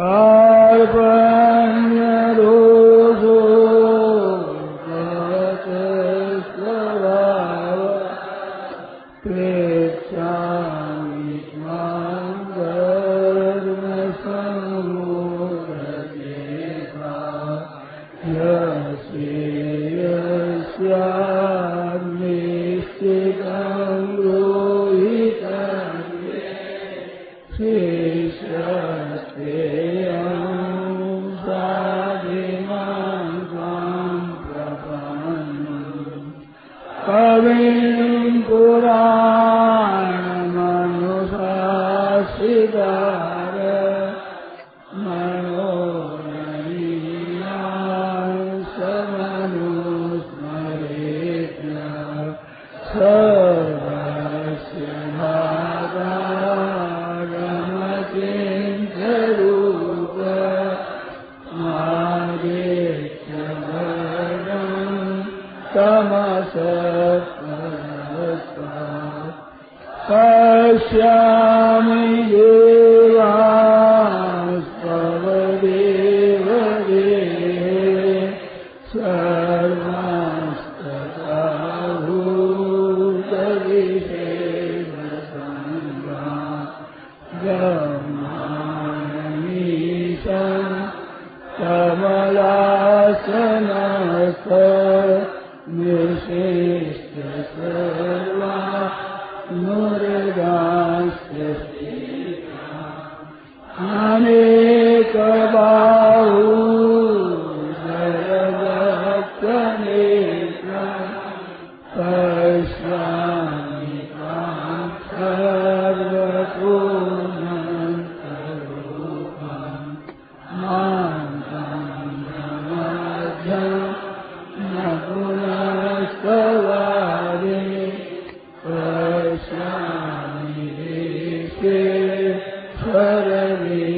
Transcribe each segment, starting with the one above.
Oh, We Sri निला कमलासनस विशिष्ट के हरणी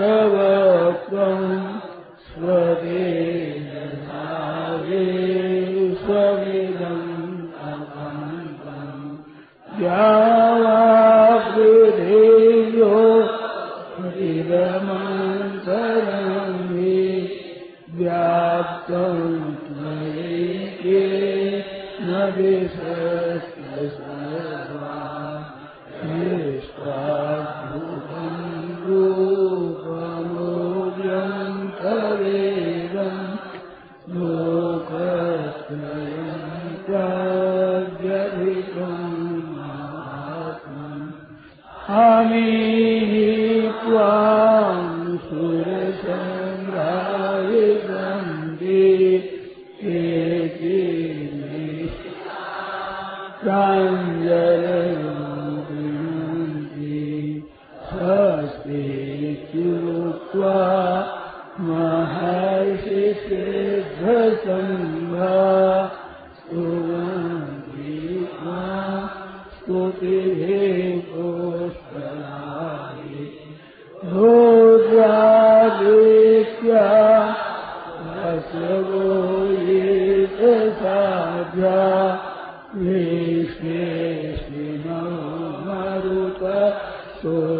تواصوا मे त्वां सुरसा So.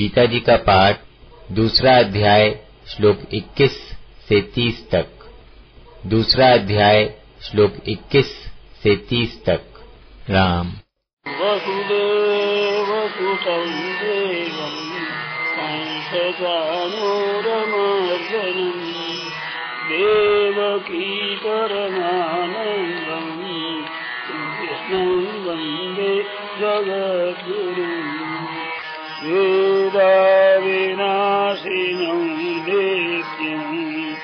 गीता जी का पाठ, दूसरा अध्याय, श्लोक 21 से 30 तक। दूसरा अध्याय, श्लोक 21 से 30 तक। राम। वसुदेव सुतं जगद्गुरुम्। वेदाविनाशिनं नित्यम्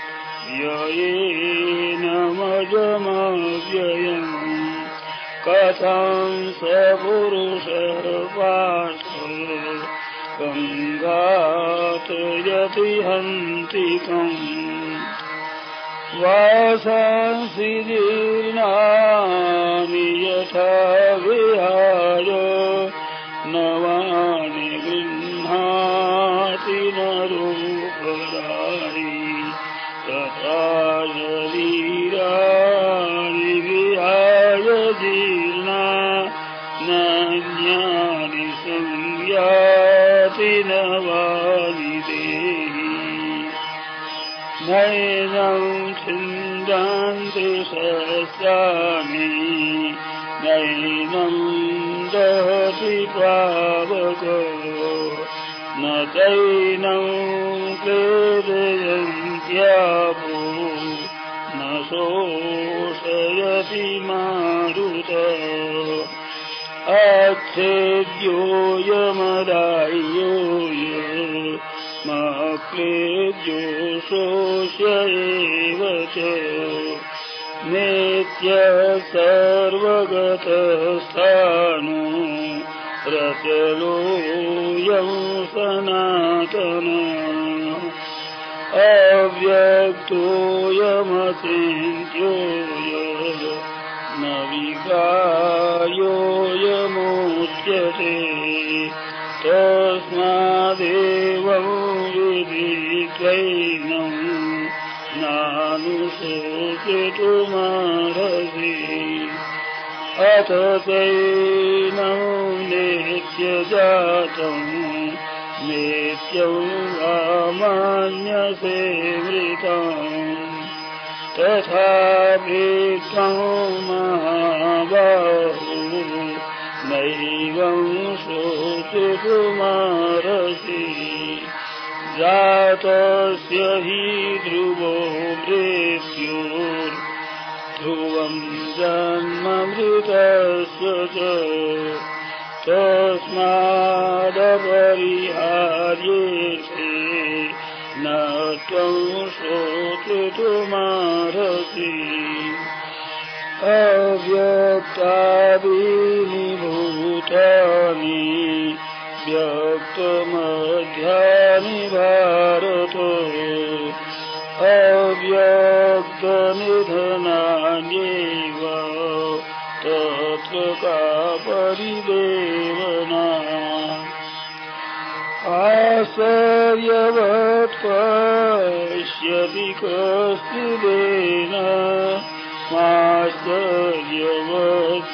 व्ययेनमजमव्ययम् कथं स पुरुषः पार्थ गङ्गातयति हन्तिकम्। वासांसि जीर्णानि यथा विहाय संयाति नवानि देहि नैनं छिन्दन्ति सहस्राणि नैनं दहति पावको न चैनं क्लेदयन्त्यापो न शोषयति मारुत अच्छेद्योऽयमदाह्योय क्लेद्यो शोष्य एव च नित्य सर्वगतस्थानो रचलोऽयं सनातन। अव्यक्तोऽयमचिन्त्योय विकायोऽयमुच्यते तस्मादेवं विदित्वैनं नानुशोचितुमर्हसि अथ चैनं नित्यजातम् नित्यं वामान्यसे मृतम् तथापि त्वं महाबाहु नैवं शोचितुमर्हसि जातस्य हि ध्रुवो मृत्युर् ध्रुवं जन्ममृतस्य च। तस्मादपरिहार्येते न त्वं शोचितुमर्हसि अव्यक्तादीनि भूतानि व्यक्तमध्यानि भारत अव्यक्तनिधनान्येव तत्र का परिदेवना आश्चर्यवत् पश्यति कस्तिदेन आश्चर्यवत्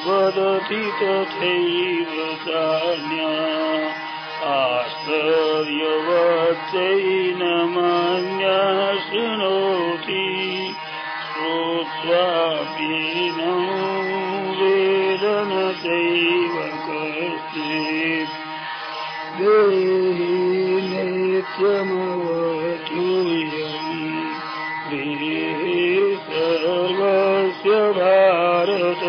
वदति तथैव चान्या आश्चर्यवच्चैनमन्या शृणोति श्रोत्वापीनो वेदन चैव कश्चित् नित्यमवतूयम् देहे सर्वस्य भारत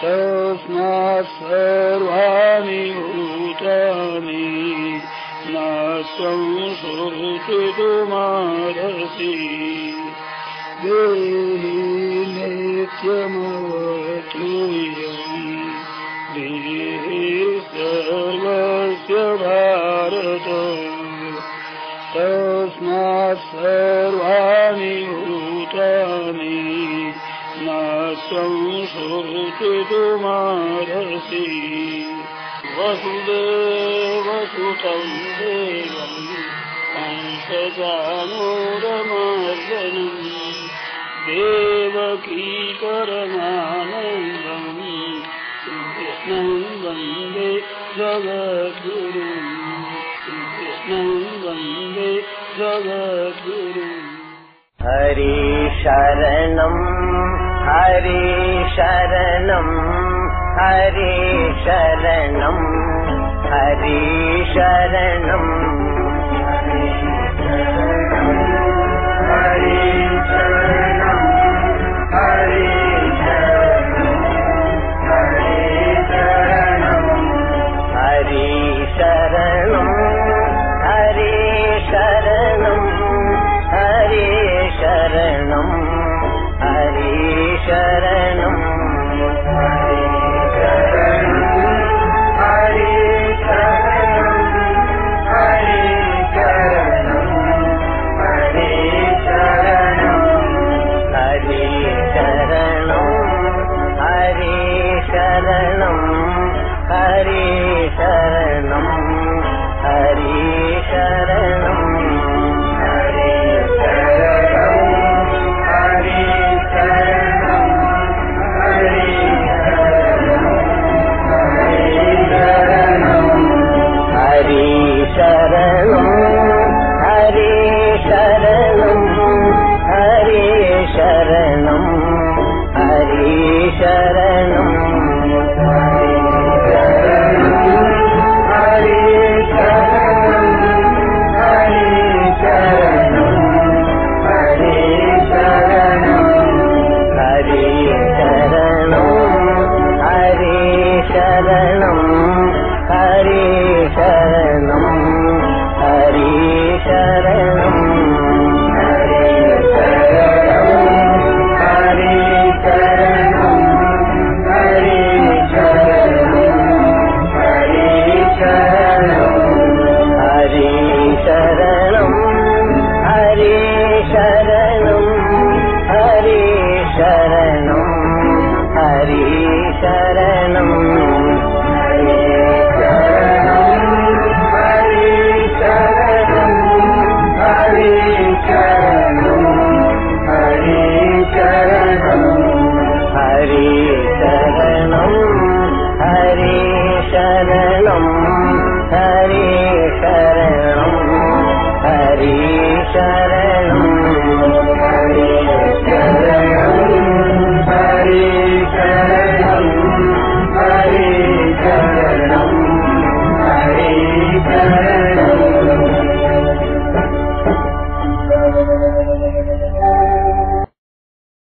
तस्मात् सर्वाणि भूतानि न संशोचितुमर्हसि। देहि नित्यमवतूयम् सर्वाणि भूतानि न संशोचितुमर्हसि वसुदेवसुतं देवम् कंसजानोरमर्दनम् देवकी परमानन्दम् कृष्णं वन्दे जगद्गुरुम् ഹരി ശരണം ഹരി ശരണം ഹരി ശരണം ഹരി ശരണം.